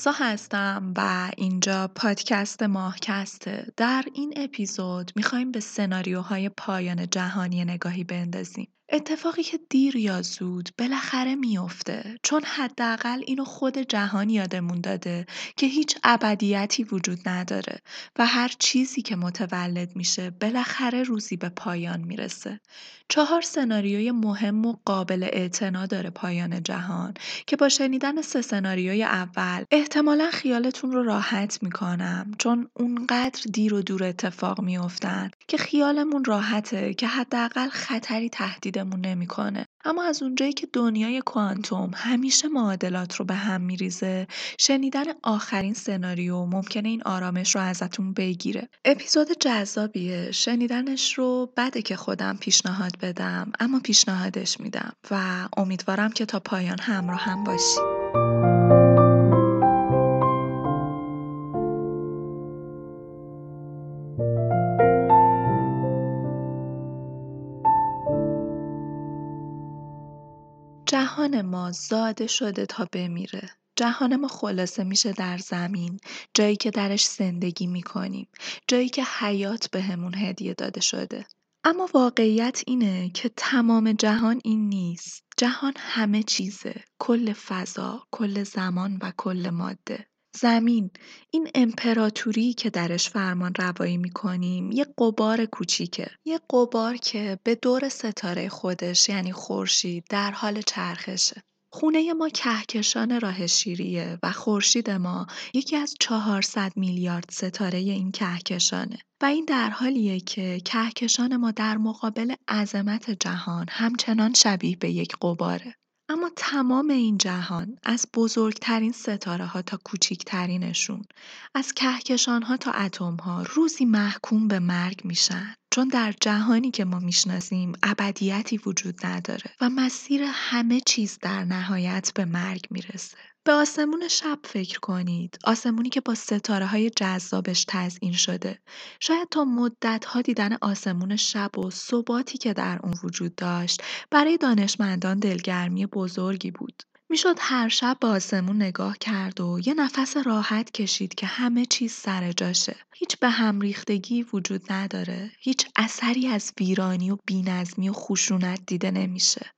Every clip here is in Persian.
محسا هستم و اینجا پادکست ماهکسته در این اپیزود می‌خوایم به سناریوهای پایان جهانی نگاهی بندازیم. اتفاقی که دیر یا زود بالاخره میفته چون حداقل اینو خود جهان یادمون داده که هیچ ابدیتی وجود نداره و هر چیزی که متولد میشه بالاخره روزی به پایان می‌رسه. چهار سناریوی مهم و قابل اعتنا داره پایان جهان که با شنیدن سه سناریوی اول احتمالا خیالتون رو راحت می‌کنم چون اونقدر دیر و دور اتفاق میافتن که خیالمون راحته که حداقل خطری تهدیدمون نمی‌کنه. اما از اونجایی که دنیای کوانتوم همیشه معادلات رو به هم میریزه شنیدن آخرین سناریو ممکنه این آرامش رو ازتون بگیره. اپیزود جذابیه. شنیدنش رو بده که خودم پیشنهاد بدم اما پیشنهادش میدم و امیدوارم که تا پایان همراه هم باشی. جهان ما زاده شده تا بمیره. جهان ما خلاصه میشه در زمین جایی که درش زندگی می‌کنیم جایی که حیات بهمون هدیه داده شده. اما واقعیت اینه که تمام جهان این نیست. جهان همه چیزه. کل فضا کل زمان و کل ماده. زمین. این امپراتوری که درش فرمان روایی می‌کنیم یه قبار کوچیکه. یه قبار که به دور ستاره خودش یعنی خورشید در حال چرخشه. خونه ما کهکشان راه شیریه و خورشید ما یکی از 400 میلیارد ستاره این کهکشانه. و این در حالیه که کهکشان ما در مقابل عظمت جهان همچنان شبیه به یک قباره. اما تمام این جهان از بزرگترین ستاره ها تا کوچیکترینشون از کهکشان ها تا اتم ها روزی محکوم به مرگ میشن. چون در جهانی که ما می‌شناسیم ابدیتی وجود نداره و مسیر همه چیز در نهایت به مرگ می‌رسه. به آسمون شب فکر کنید. آسمونی که با ستاره های جذابش تزئین شده. شاید تا ها دیدن آسمون شب و ثباتی که در اون وجود داشت برای دانشمندان دلگرمی بزرگی بود. می‌شد هر شب به آسمون نگاه کرد و یه نفس راحت کشید که همه چیز سر جاشه. هیچ به هم ریختگی وجود نداره. هیچ اثری از ویرانی و بینظمی و خشونت دیده نمیشه.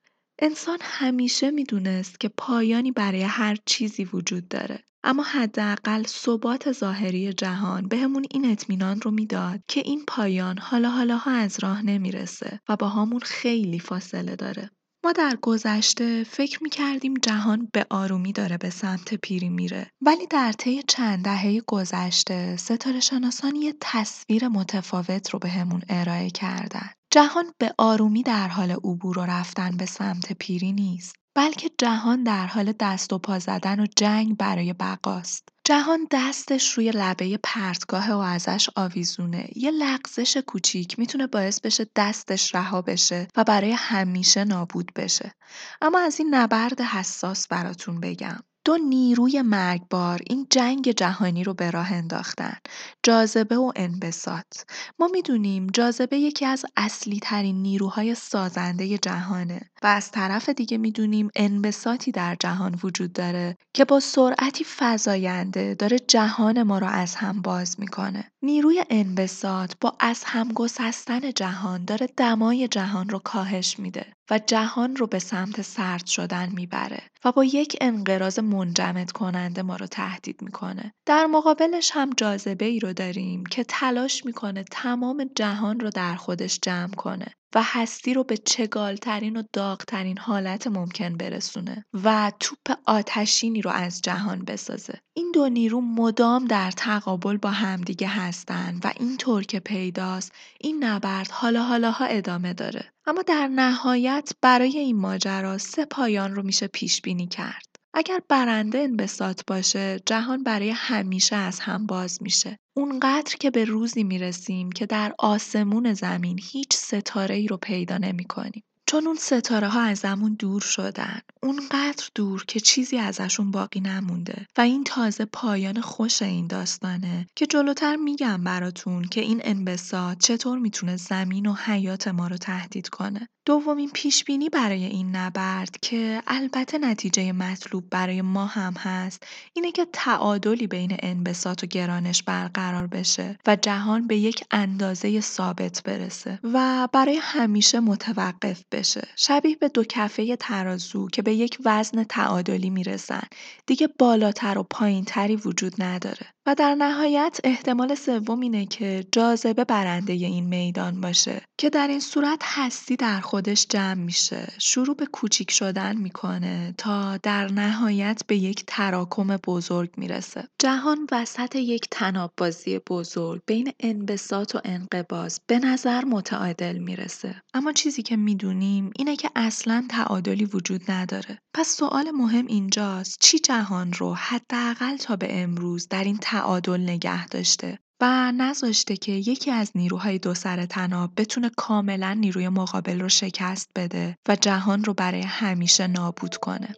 انسان همیشه می‌دونست که پایانی برای هر چیزی وجود داره. اما حداقل ثبات ظاهری جهان بهمون این اطمینان رو می‌داد که این پایان حالا حالاها از راه نمی‌رسه و با همون خیلی فاصله داره. ما در گذشته فکر می‌کردیم جهان به آرومی داره به سمت پیری میره ولی در طی چند دهه گذشته ستاره شناسان یه تصویر متفاوت رو بهمون به ارائه کردن. جهان به آرومی در حال عبور و رفتن به سمت پیری نیست بلکه جهان در حال دست و پا زدن و جنگ برای بقاست. جهان دستش روی لبه پرتگاه و ازش آویزونه. یه لغزش کوچیک می‌تونه باعث بشه دستش رها بشه و برای همیشه نابود بشه. اما از این نبرد حساس براتون بگم. دو نیروی مرگبار این جنگ جهانی رو به راه انداختن جاذبه و انبساط. ما می‌دونیم جاذبه یکی از اصلی ترین نیروهای سازنده جهانه و از طرف دیگه می‌دونیم انبساطی در جهان وجود داره که با سرعتی فزاینده داره جهان ما رو از هم باز می‌کنه. نیروی انبساط با از هم گسستن جهان داره دمای جهان رو کاهش میده. و جهان رو به سمت سرد شدن می‌بره و با یک انقراض منجمد کننده ما رو تهدید می‌کنه. در مقابلش هم جاذبه ای رو داریم که تلاش می‌کنه تمام جهان رو در خودش جمع کنه و هستی رو به چگالترین و داغترین حالت ممکن برسونه و توپ آتشینی رو از جهان بسازه. این دو نیرو مدام در تقابل با همدیگه هستن و اینطور که پیداست این نبرد حالا حالاها ادامه داره. اما در نهایت برای این ماجرا سه پایان رو میشه پیش بینی کرد. اگر برنده انبساط باشه جهان برای همیشه از هم باز میشه اونقدر که به روزی می‌رسیم که در آسمون زمین هیچ ستاره ای رو پیدا نمی کنیم. چون اون ستاره ها ازمون دور شدن اونقدر دور که چیزی ازشون باقی نمونده و این تازه پایان خوش این داستانه که جلوتر میگم براتون که این انبساط چطور می‌تونه زمین و حیات ما رو تهدید کنه. دومین پیش بینی برای این نبرد که البته نتیجه مطلوب برای ما هم هست اینه که تعادلی بین انبساط و گرانش برقرار بشه و جهان به یک اندازه ثابت برسه و برای همیشه متوقف بشه. شبیه به دو کفه ترازو که به یک وزن تعادلی می‌رسن. دیگه بالاتر و پایینتری وجود نداره. و در نهایت احتمال سوم اینه که جاذبه برنده این میدان باشه که در این صورت هستی در خودش جمع میشه. شروع به کوچیک شدن می‌کنه تا در نهایت به یک تراکم بزرگ می‌رسه. جهان وسط یک تناب بازی بزرگ بین انبساط و انقباز به نظر متعادل می‌رسه. اما چیزی که می‌دونیم اینه که اصلا تعادلی وجود نداره. پس سوال مهم اینجاست چی جهان رو حداقل تا به امروز در این تعادل نگه داشته و نذاشته که یکی از نیروهای دو سر تناب بتونه کاملا نیروی مقابل رو شکست بده و جهان رو برای همیشه نابود کنه.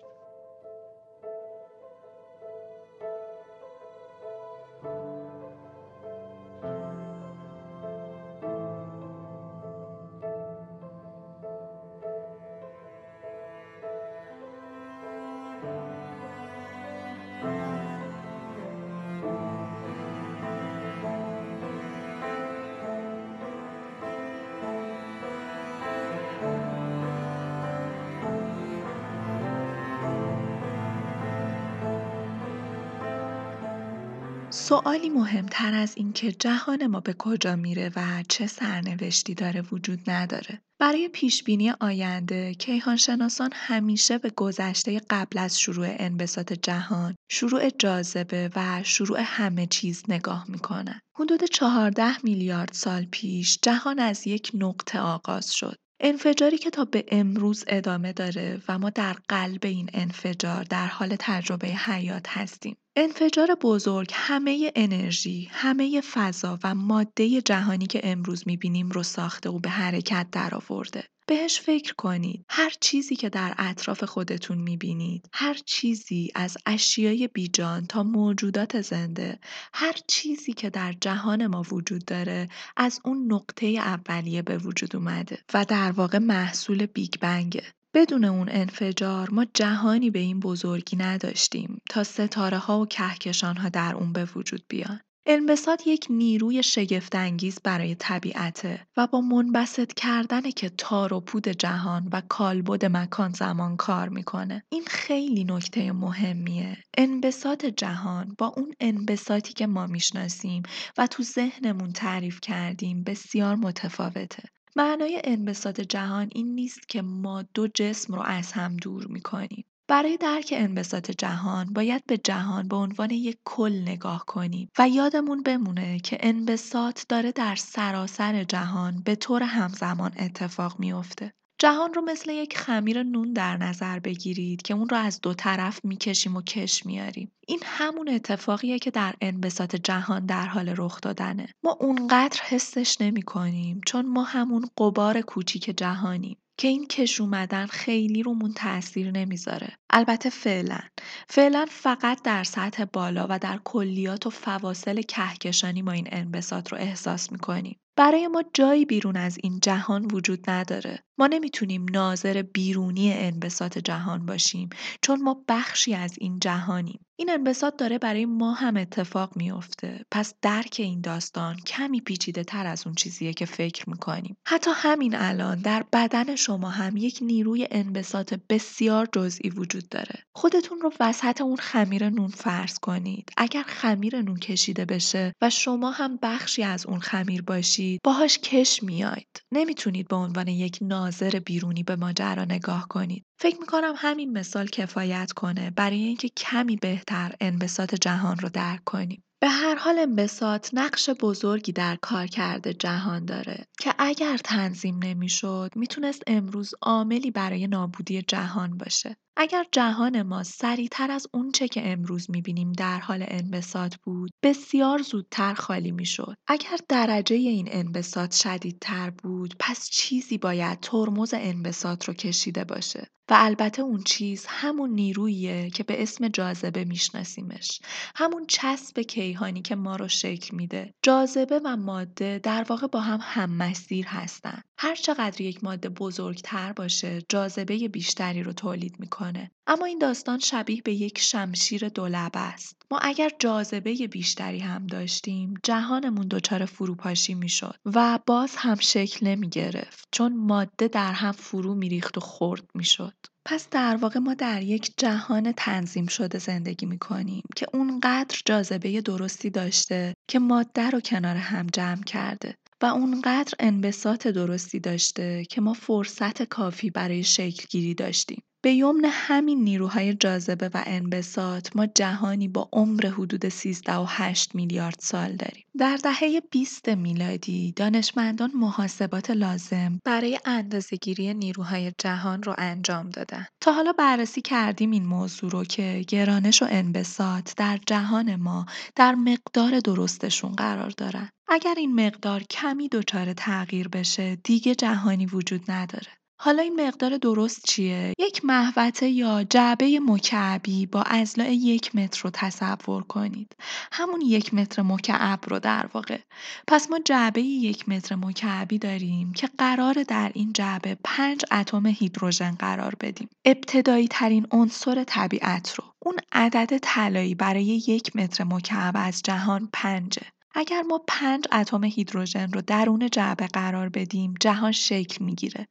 سوالی مهمتر از اینکه جهان ما به کجا میره و چه سرنوشتی داره وجود نداره. برای پیشبینی آینده کیهانشناسان همیشه به گذشته قبل از شروع انبساط جهان، شروع جاذبه و شروع همه چیز نگاه می‌کنن. حدود 14 میلیارد سال پیش جهان از یک نقطه آغاز شد. انفجاری که تا به امروز ادامه داره و ما در قلب این انفجار در حال تجربه حیات هستیم. انفجار بزرگ همه انرژی، همه فضا و ماده جهانی که امروز می‌بینیم رو ساخته و به حرکت درآورده. بهش فکر کنید. هر چیزی که در اطراف خودتون می‌بینید، هر چیزی از اشیای بیجان تا موجودات زنده، هر چیزی که در جهان ما وجود داره، از اون نقطه اولیه به وجود اومده و در واقع محصول بیگ بنگه. بدون اون انفجار ما جهانی به این بزرگی نداشتیم تا ستاره ها و کهکشان ها در اون به وجود بیان. انبساط یک نیروی شگفتانگیز برای طبیعته و با منبسط کردن که تار و پود جهان و کالبد مکان زمان کار می‌کنه. این خیلی نکته مهمیه. انبساط جهان با اون انبساطی که ما می‌شناسیم و تو ذهنمون تعریف کردیم بسیار متفاوته. معنای انبساط جهان این نیست که ما دو جسم رو از هم دور می‌کنیم. برای درک انبساط جهان باید به جهان به عنوان یک کل نگاه کنیم و یادمون بمونه که انبساط داره در سراسر جهان به طور همزمان اتفاق میافته. جهان رو مثل یک خمیر نون در نظر بگیرید که اون رو از دو طرف می‌کشیم و کش میاریم. این همون اتفاقیه که در انبساط جهان در حال رخ دادنه. ما اونقدر حسش نمی کنیم چون ما همون قبار کوچیک جهانیم. که این کش اومدن خیلی رومون تاثیر نمی‌ذاره. البته فعلا. فعلا فقط در سطح بالا و در کلیات و فواصل کهکشانی ما این انبساط رو احساس می‌کنیم. برای ما جایی بیرون از این جهان وجود نداره. ما نمی‌تونیم ناظر بیرونی انبساط جهان باشیم چون ما بخشی از این جهانیم. این انبساط داره برای ما هم اتفاق میافته. پس درک این داستان کمی پیچیده تر از اون چیزیه که فکر می‌کنیم. حتی همین الان در بدن شما هم یک نیروی انبساط بسیار جزئی وجود داره. خودتون رو وسط اون خمیر نون فرض کنید. اگر خمیر نون کشیده بشه و شما هم بخشی از اون خمیر باشید باهاش کش میاید نمی‌تونید به عنوان یک ناظر بیرونی به ماجرا نگاه کنید. فکر می‌کنم همین مثال کفایت کنه برای اینکه کمی بهتر انبساط جهان رو درک کنیم. به هر حال انبساط نقش بزرگی در کار کرده جهان داره که اگر تنظیم نمی‌شد می‌تونست امروز عاملی برای نابودی جهان باشه اگر جهان ما سریعتر از اونچه که امروز می‌بینیم در حال انبساط بود، بسیار زودتر خالی می‌شد. اگر درجه این انبساط شدیدتر بود، پس چیزی باید ترمز انبساط رو کشیده باشه. و البته اون چیز همون نیروییه که به اسم جاذبه میشناسیمش. همون چسب کیهانی که ما رو شکل میده. جاذبه و ماده در واقع با هم هم مسیر هستن. هر چقدر یک ماده بزرگتر باشه، جاذبه بیشتری رو تولید می‌کنه. اما این داستان شبیه به یک شمشیر دولبه است. ما اگر جاذبه بیشتری هم داشتیم، جهانمون دچار فروپاشی می‌شد و باز هم شکل نمی گرفت چون ماده در هم فرو میریخت و خرد می‌شد. پس در واقع ما در یک جهان تنظیم شده زندگی می کنیم که اونقدر جاذبه درستی داشته که ماده رو کنار هم جمع کرده و اونقدر انبساط درستی داشته که ما فرصت کافی برای شکلگیری داشتیم. به یمن همین نیروهای جاذبه و انبساط ما جهانی با عمر حدود 13 و 8 میلیارد سال داریم. در دهه 20 میلادی دانشمندان محاسبات لازم برای اندازه‌گیری نیروهای جهان رو انجام دادن. تا حالا بررسی کردیم این موضوع رو که گرانش و انبساط در جهان ما در مقدار درستشون قرار دارن. اگر این مقدار کمی دچار تغییر بشه دیگه جهانی وجود نداره. حالا این مقدار درست چیه؟ یک محوطه یا جعبه مکعبی با اضلاع یک متر رو تصور کنید. همون یک متر مکعب رو در واقع. پس ما جعبه یک متر مکعبی داریم که قرار در این جعبه پنج اتم هیدروژن قرار بدیم. ابتدایی ترین عنصر طبیعت رو. اون عدد طلایی برای یک متر مکعب از جهان پنجه. اگر ما پنج اتم هیدروژن رو درون جعبه قرار بدیم جهان شکل می‌گیره.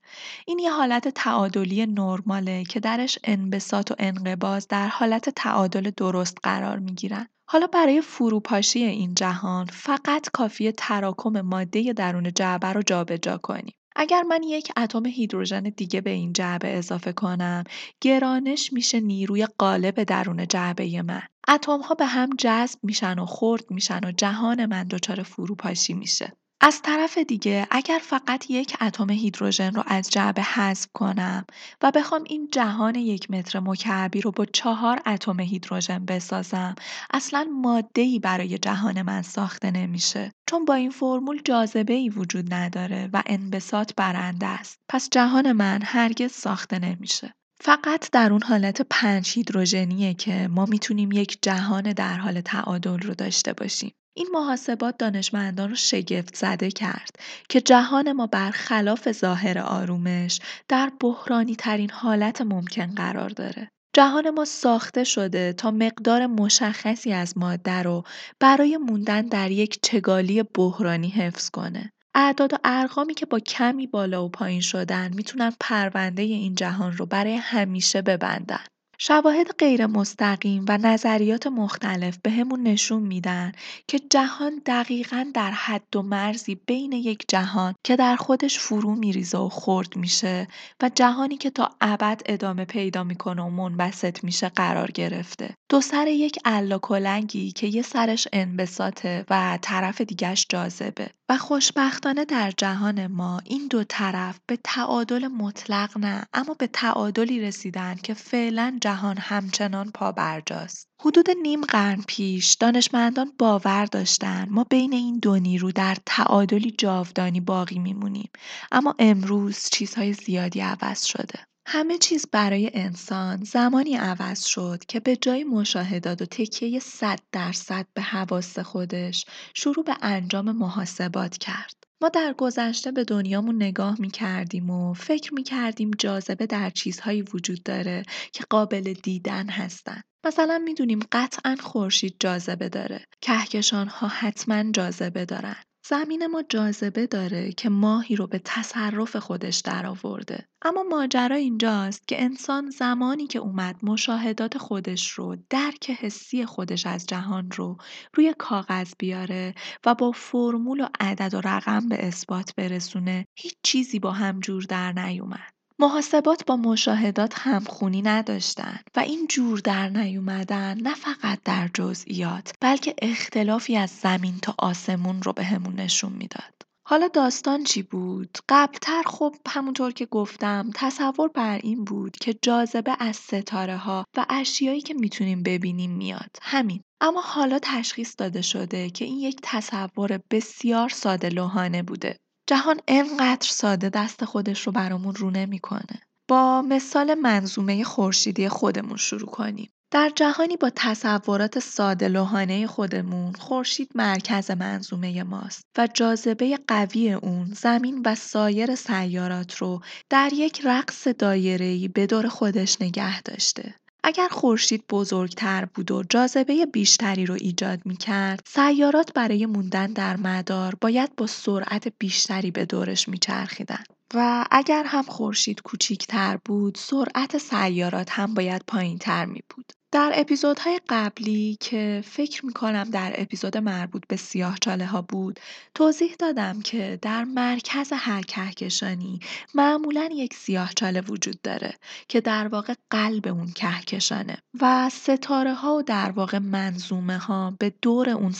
این یه حالت تعادلی نرماله که درش انبساط و انقباض در حالت تعادل درست قرار می‌گیرن. حالا برای فروپاشی این جهان فقط کافیه تراکم ماده درون جعبه رو جابجا کنیم. اگر من یک اتم هیدروژن دیگه به این جعبه اضافه کنم گرانش میشه نیروی قالب درون جعبه من. ها به هم جذب میشن و خرد میشن و جهان من دچار فروپاشی میشه. از طرف دیگه اگر فقط یک اتم هیدروژن رو از جعبه حذف کنم و بخوام این جهان یک متر مکعبی رو با چهار اتم هیدروژن بسازم اصلا ماده برای جهان من ساخته نمیشه. چون با این فرمول جاذبه ای وجود نداره و انبساط برنده است. پس جهان من هرگز ساخته نمیشه. فقط در اون حالت پنج هیدروژنیه که ما می‌تونیم یک جهان در حال تعادل رو داشته باشیم. این محاسبات دانشمندان رو شگفت زده کرد که جهان ما برخلاف ظاهر آرومش در بحرانی ترین حالت ممکن قرار داره. جهان ما ساخته شده تا مقدار مشخصی از ماده رو برای موندن در یک چگالی بحرانی حفظ کنه. اعداد و ارقامی که با کمی بالا و پایین شدن می‌تونن پرونده این جهان رو برای همیشه ببندن. شواهد غیر مستقیم و نظریات مختلف به نشون میدن که جهان دقیقا در حد و مرزی بین یک جهان که در خودش فرو میریزه و خرد میشه و جهانی که تا ابد ادامه پیدا می‌کنه و منبسط میشه قرار گرفته. دو سر یک علا کلنگی که یه سرش انبساطه و طرف دیگش جاذبه خوشبختانه در جهان ما این دو طرف به تعادل مطلق نه اما به تعادلی رسیدن که فعلا جهان همچنان پابرجاست. حدود نیم قرن پیش دانشمندان باور داشتند ما بین این دو نیرو در تعادلی جاودانی باقی میمونیم اما امروز چیزهای زیادی عوض شده. همه چیز برای انسان زمانی عوض شد که به جای مشاهدات و تکیه صد درصد به حواس خودش شروع به انجام محاسبات کرد. ما در گذشته به دنیامون نگاه می کردیم و فکر می کردیم جاذبه در چیزهایی وجود داره که قابل دیدن هستن. مثلا می‌دونیم قطعا خورشید جاذبه داره. کهکشان ها حتما جاذبه دارن. زمین ما جاذبه داره که ماهی رو به تصرف خودش درآورده. اما ماجرا اینجاست که انسان زمانی که اومد مشاهدات خودش رو درک حسی خودش از جهان رو روی کاغذ بیاره و با فرمول و عدد و رقم به اثبات برسونه هیچ چیزی با هم جور در نیومد. محاسبات با مشاهدات همخونی نداشتن و این جور در نیومدن نه فقط در جزئیات بلکه اختلافی از زمین تا آسمون رو بهمون نشون می‌داد. حالا داستان چی بود؟ قبلتر خب همونطور که گفتم تصور بر این بود که جاذبه از ستاره ها و اشیایی که می‌تونیم ببینیم میاد. همین. اما حالا تشخیص داده شده که این یک تصور بسیار ساده لوحانه بوده. جهان انقدر ساده دست خودش رو برامون رو نمی‌کنه. با مثال منظومه خورشیدی خودمون شروع کنیم. در جهانی با تصورات ساده لوحانه خودمون خورشید مرکز منظومه ماست و جاذبه قوی اون زمین و سایر سیارات رو در یک رقص دایره‌ای به دور خودش نگه داشته. اگر خورشید بزرگتر بود و جاذبه بیشتری رو ایجاد می کرد، سیارات برای موندن در مدار باید با سرعت بیشتری به دورش میچرخیدن. و اگر هم خورشید کوچیکتر بود، سرعت سیارات هم باید پایینتر می بود. در اپیزودهای قبلی که فکر می‌کنم در اپیزود مربوط به چاله ها بود توضیح دادم که در مرکز هر کهکشانی معمولا یک چاله وجود داره که در واقع قلب اون کهکشانه و ستاره ها و در واقع منظومه ها به دور اون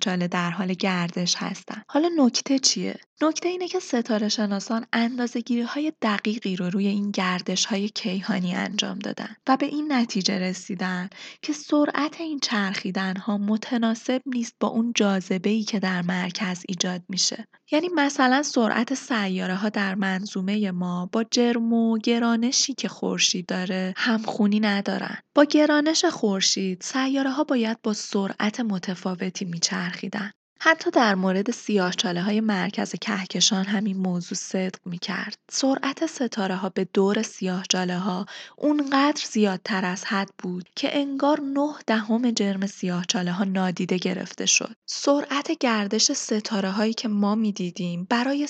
چاله در حال گردش هستن حالا نکته چیه؟ نکته اینه که ستاره شناسان گیری های دقیقی رو روی این گردش های کیهانی انجام دادن و به این نتیجه رسیدن که سرعت این چرخیدن ها متناسب نیست با اون جاذبه ای که در مرکز ایجاد میشه. یعنی مثلا سرعت سیاره ها در منظومه ما با جرم و گرانشی که خورشید داره همخونی ندارن. با گرانش خورشید سیاره ها باید با سرعت متفاوتی میچرخیدن. حتی در مورد های مرکز کهکشان همین موضوع صدق می‌کرد. سرعت ستاره ها به دور ها اونقدر زیادتر از حد بود که انگار نه دهم جرم ها نادیده گرفته شد. سرعت گردش ستاره هایی که ما می‌دیدیم برای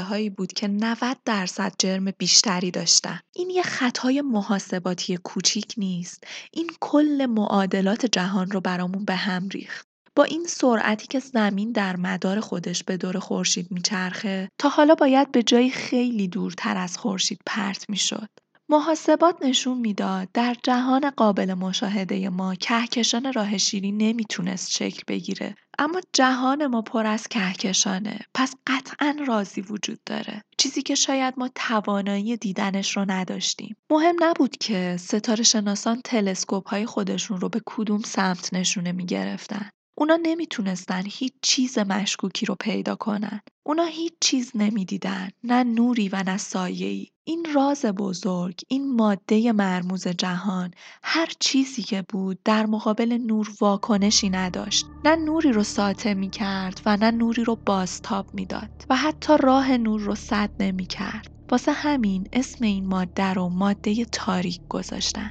هایی بود که 90 درصد جرم بیشتری داشتن. این یه خطای محاسباتی کوچیک نیست. این کل معادلات جهان رو برامون به هم ریخت. با این سرعتی که زمین در مدار خودش به دور خورشید میچرخه تا حالا باید به جایی خیلی دورتر از خورشید پرت می‌شد. محاسبات نشون می‌داد در جهان قابل مشاهده ما کهکشان راه شیری نمی‌تونست شکل بگیره اما جهان ما پر از کهکشانه. پس قطعا رازی وجود داره. چیزی که شاید ما توانایی دیدنش رو نداشتیم. مهم نبود که ستاره شناسان تلسکوپ های خودشون رو به کدوم سمت نشونه می‌گرفتن. اونا نمی‌تونستن هیچ چیز مشکوکی رو پیدا کنن. اونا هیچ چیز نمی‌دیدن. نه نوری و نه سایه‌ای. این راز بزرگ، این ماده مرموز جهان، هر چیزی که بود در مقابل نور واکنشی نداشت. نه نوری رو ساطع می کرد و نه نوری رو بازتاب می‌داد و حتی راه نور رو سد نمی کرد. واسه همین اسم این ماده رو ماده تاریک گذاشتن.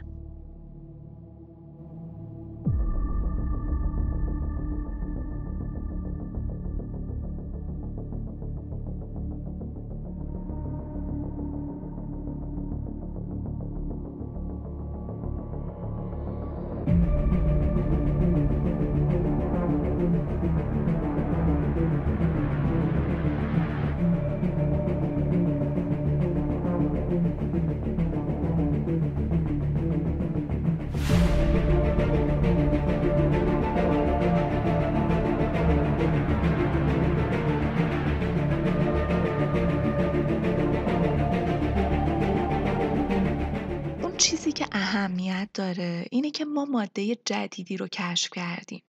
ما ماده جدیدی رو کشف کردیم.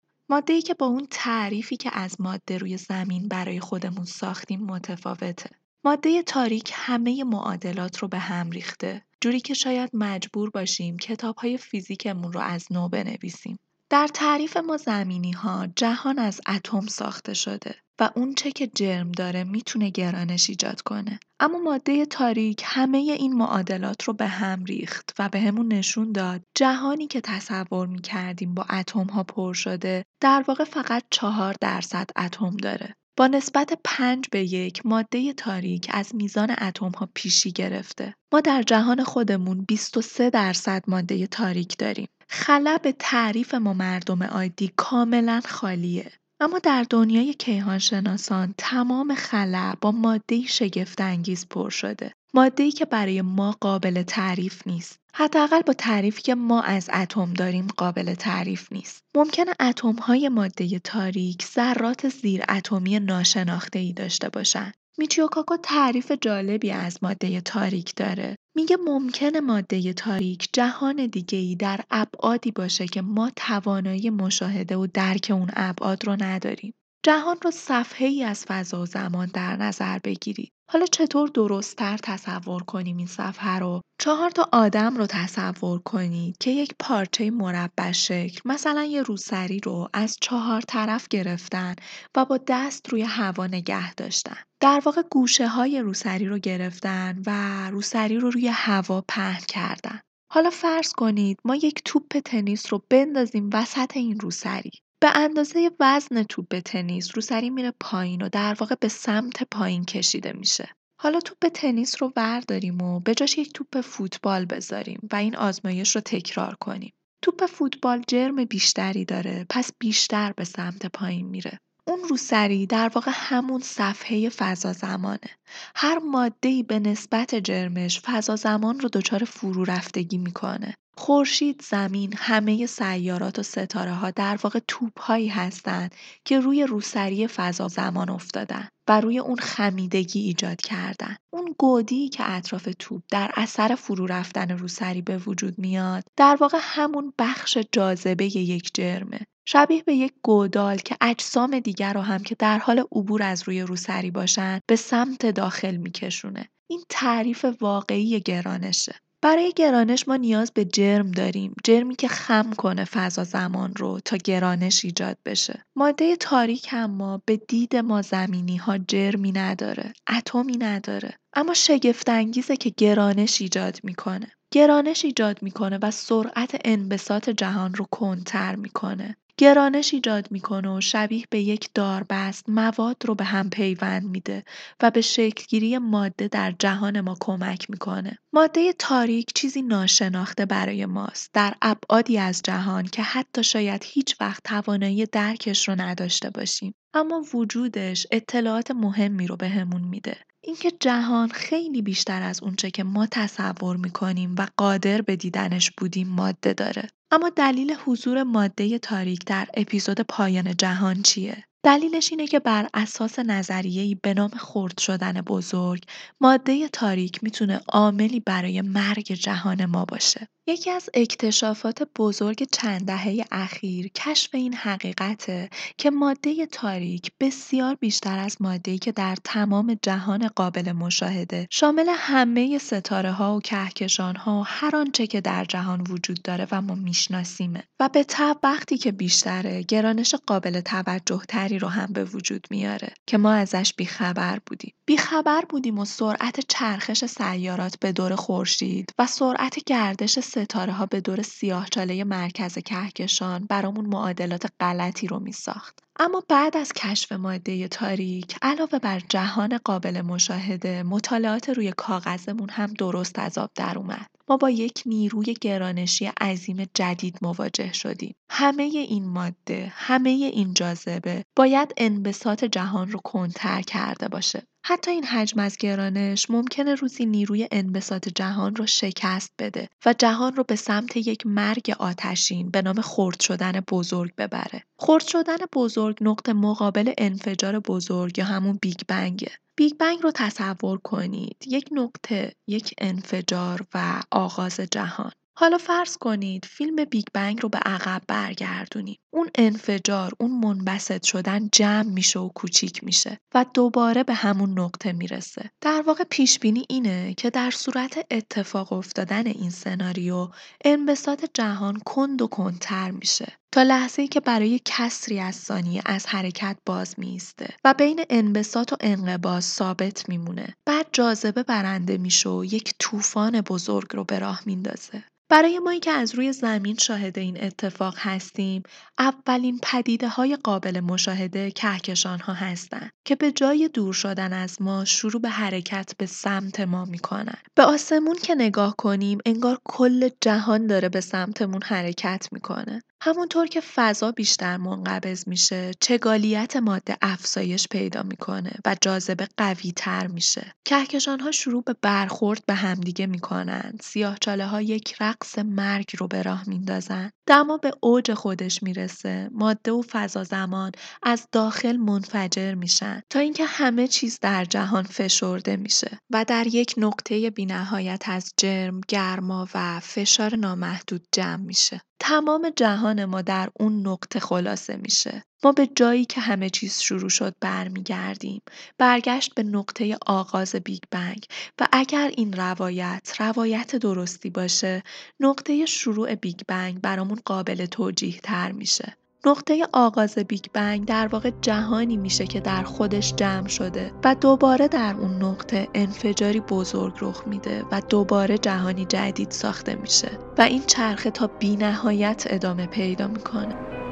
ای که با اون تعریفی که از ماده روی زمین برای خودمون ساختیم متفاوته. ماده تاریک همه معادلات رو به هم ریخته. جوری که شاید مجبور باشیم کتاب های فیزیکمون رو از نو بنویسیم. در تعریف ما زمینی ها جهان از اتم ساخته شده و اونچه که جرم داره می‌تونه گرانش ایجاد کنه. اما ماده تاریک همه این معادلات رو به هم ریخت و به همون نشون داد جهانی که تصور می‌کردیم با اتم ها پر شده در واقع فقط چهار درصد اتم داره. با نسبت پنج به یک ماده تاریک از میزان اتم ها پیشی گرفته. ما در جهان خودمون 23 درصد ماده تاریک داریم. خلا به تعریف ما مردم عادی کاملا خالیه. اما در دنیای کیهانشناسان تمام خلا با ماده‌ای شگفت‌انگیز پر شده. ماده‌ای که برای ما قابل تعریف نیست. حداقل با تعریفی که ما از اتم داریم قابل تعریف نیست. ممکنه اتم‌های ماده تاریک ذرات اتمی ناشناخته‌ای داشته باشند. میچیو کاکو تعریف جالبی از ماده تاریک داره. میگه ممکنه ماده تاریک جهان دیگه‌ای در ابعادی باشه که ما توانایی مشاهده و درک اون ابعاد رو نداریم. جهان رو ای از فضا و زمان در نظر بگیرید. حالا چطور درستتر تصور کنیم این صفحه رو؟ چهار تا آدم رو تصور کنید که یک پارچه مربع شکل مثلا یه روسری رو از چهار طرف گرفتن و با دست روی هوا نگه داشتن. در واقع گوشه های روسری رو گرفتن و روسری رو روی هوا پهن کردن. حالا فرض کنید ما یک توپ تنیس رو بندازیم وسط این روسری. به اندازه وزن توپ تنیس روسری میره پایین و در واقع به سمت پایین کشیده میشه. حالا توپ تنیس رو ورداریم و به جاش یک توپ فوتبال بذاریم و این آزمایش رو تکرار کنیم. توپ فوتبال جرم بیشتری داره پس بیشتر به سمت پایین میره. اون روسری در واقع همون صفحه فضا زمانه. هر ماده‌ای به نسبت جرمش فضا زمان رو دچار فرو رفتگی می‌کنه. خورشید، زمین، همه سیارات و ستاره ها در واقع توپ هایی هستند که روی روسری فضا زمان افتادن و روی اون خمیدگی ایجاد کردن. اون گودی که اطراف توپ در اثر فرو رفتن روسری به وجود میاد در واقع همون بخش جاذبه یک جرمه. شبیه به یک گودال که اجسام دیگر رو هم که در حال عبور از روی روسری باشن به سمت داخل میکشونه. این تعریف واقعی گرانشه. برای گرانش ما نیاز به جرم داریم. جرمی که خم کنه فضا زمان رو تا گرانش ایجاد بشه. ماده تاریک اما به دید ما زمینی ها جرمی نداره. اتمی نداره. اما شگفت انگیزه که گرانش ایجاد می‌کنه. گرانش ایجاد می‌کنه و سرعت انبساط جهان رو کنتر می‌کنه. گرانش ایجاد می‌کنه و شبیه به یک داربست مواد رو به هم پیوند میده و به شکلگیری ماده در جهان ما کمک می‌کنه. ماده تاریک چیزی ناشناخته برای ماست در ابعادی از جهان که حتی شاید هیچ وقت توانایی درکش رو نداشته باشیم. اما وجودش اطلاعات مهمی رو بهمون میده. اینکه جهان خیلی بیشتر از اونچه که ما تصور می‌کنیم و قادر به دیدنش بودیم ماده داره. اما دلیل حضور ماده تاریک در اپیزود پایان جهان چیه؟ دلیلش اینه که بر اساس نظریه‌ای به نام خرد شدن بزرگ، ماده تاریک می‌تونه عاملی برای مرگ جهان ما باشه. یکی از اکتشافات بزرگ چند دهه اخیر کشف این حقیقته که ماده تاریک بسیار بیشتر از ماده‌ای که در تمام جهان قابل مشاهده شامل همه ستاره ها و کهکشان ها و هر آنچه که در جهان وجود داره و ما میشناسیمه. و به طب وقتی که بیشتره گرانش قابل توجه تری رو هم به وجود میاره که ما ازش بیخبر بودیم. بیخبر بودیم و سرعت چرخش سیارات به دور خورشید و سرعت گردش ها به دور سیاهچاله مرکز کهکشان برامون معادلات غلطی رو میساخت. اما بعد از کشف ماده تاریک علاوه بر جهان قابل مشاهده مطالعات روی کاغذمون هم درست از آب در اومد. ما با یک نیروی گرانشی عظیم جدید مواجه شدیم. همه این ماده، همه این جاذبه باید انبساط جهان رو کنتر کرده باشه. حتی این حجم از گرانش ممکنه روزی نیروی انبساط جهان رو شکست بده و جهان رو به سمت یک مرگ آتشین به نام خرد شدن بزرگ ببره. خرد شدن بزرگ نقطه مقابل انفجار بزرگ یا همون بیگ بنگه. بیگ بنگ رو تصور کنید. یک نقطه، یک انفجار و آغاز جهان. حالا فرض کنید فیلم بیگ بنگ رو به عقب برگردونیم. اون انفجار، اون منبسط شدن جمع میشه و کوچیک میشه و دوباره به همون نقطه می‌رسه. در واقع پیش بینی اینه که در صورت اتفاق افتادن این سناریو انبساط جهان کند و کندتر میشه تا لحظه ای که برای کسری از ثانیه از حرکت باز می‌ایسته و بین انبساط و انقباض ثابت میمونه. بعد جاذبه برنده میشه و یک طوفان بزرگ رو به راه میندازه. برای مایی که از روی زمین شاهد این اتفاق هستیم، اولین پدیده های قابل مشاهده کهکشان ها هستند که به جای دور شدن از ما شروع به حرکت به سمت ما می‌کنن. به آسمون که نگاه کنیم انگار کل جهان داره به سمتمون حرکت می‌کنه. همونطور که فضا بیشتر منقبض میشه، چگالیت ماده افزایش پیدا می‌کنه و جاذبه قوی تر میشه. کهکشان ها شروع به برخورد به همدیگه می‌کنن. سیاهچاله ها یک رقص مرگ رو به راه میندازن. دما به اوج خودش می‌رسه. ماده و فضا زمان از داخل منفجر میشن تا اینکه همه چیز در جهان فشرده میشه و در یک نقطه بینهایت از جرم، گرما و فشار نامحدود جمع میشه. تمام جهان ما در اون نقطه خلاصه میشه. ما به جایی که همه چیز شروع شد برمیگردیم. برگشت به نقطه آغاز بیگ بنگ و اگر این روایت روایت درستی باشه نقطه شروع بیگ بنگ برامون قابل توجیه تر میشه. نقطه آغاز بیگ بنگ در واقع جهانی میشه که در خودش جمع شده و دوباره در اون نقطه انفجاری بزرگ رخ میده و دوباره جهانی جدید ساخته میشه و این چرخه تا بی نهایت ادامه پیدا می‌کنه.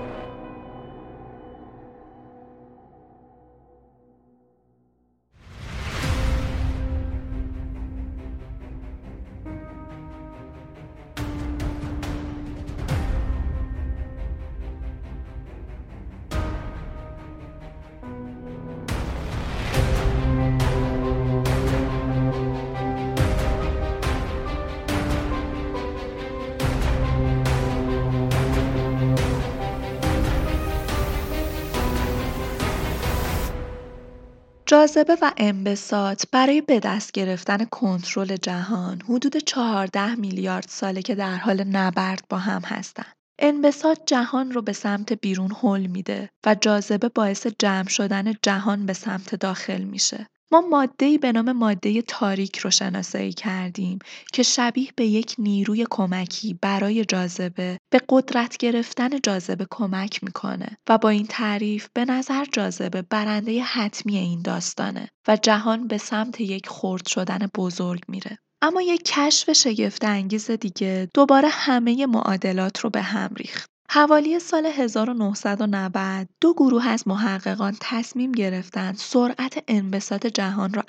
جاذبه و انبساط برای به دست گرفتن کنترل جهان حدود 14 میلیارد ساله که در حال نبرد با هم هستند. انبساط جهان رو به سمت بیرون هل میده و جاذبه باعث جمع شدن جهان به سمت داخل میشه. ما ماده‌ای به نام ماده تاریک رو شناسایی کردیم که شبیه به یک نیروی کمکی برای جاذبه به قدرت گرفتن جاذبه کمک می‌کنه و با این تعریف به نظر جاذبه برنده حتمی این داستانه و جهان به سمت یک خرد شدن بزرگ میره. اما یک کشف شگفت انگیز دیگه دوباره همه معادلات رو به هم ریخت. حوالی سال 1990 دو گروه از محققان تصمیم گرفتند سرعت انبساط جهان را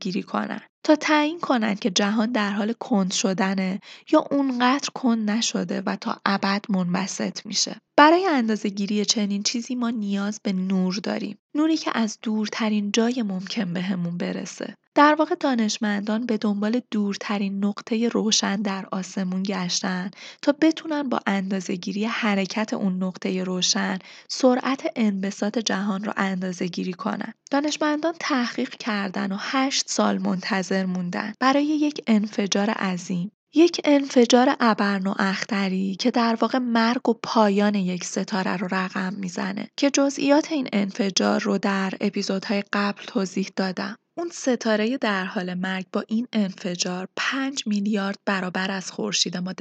گیری کنند تا تعیین کنند که جهان در حال کند شدنه یا اونقدر کند نشده و تا ابد منبسط میشه. برای گیری چنین چیزی ما نیاز به نور داریم. نوری که از دورترین جای ممکن بهمون برسه. در واقع دانشمندان به دنبال دورترین نقطه روشن در آسمون گشتن تا بتونن با اندازه‌گیری حرکت اون نقطه روشن سرعت انبساط جهان رو اندازه‌گیری کنن. دانشمندان تحقیق کردن و هشت سال منتظر موندن برای یک انفجار عظیم یک انفجار ابرن و اختری که در واقع مرگ و پایان یک ستاره رو رقم می‌زنه که جزئیات این انفجار رو در اپیزودهای قبل توضیح دادم. اون ستاره در حال مرگ با این انفجار 5 میلیارد برابر از خورشید ما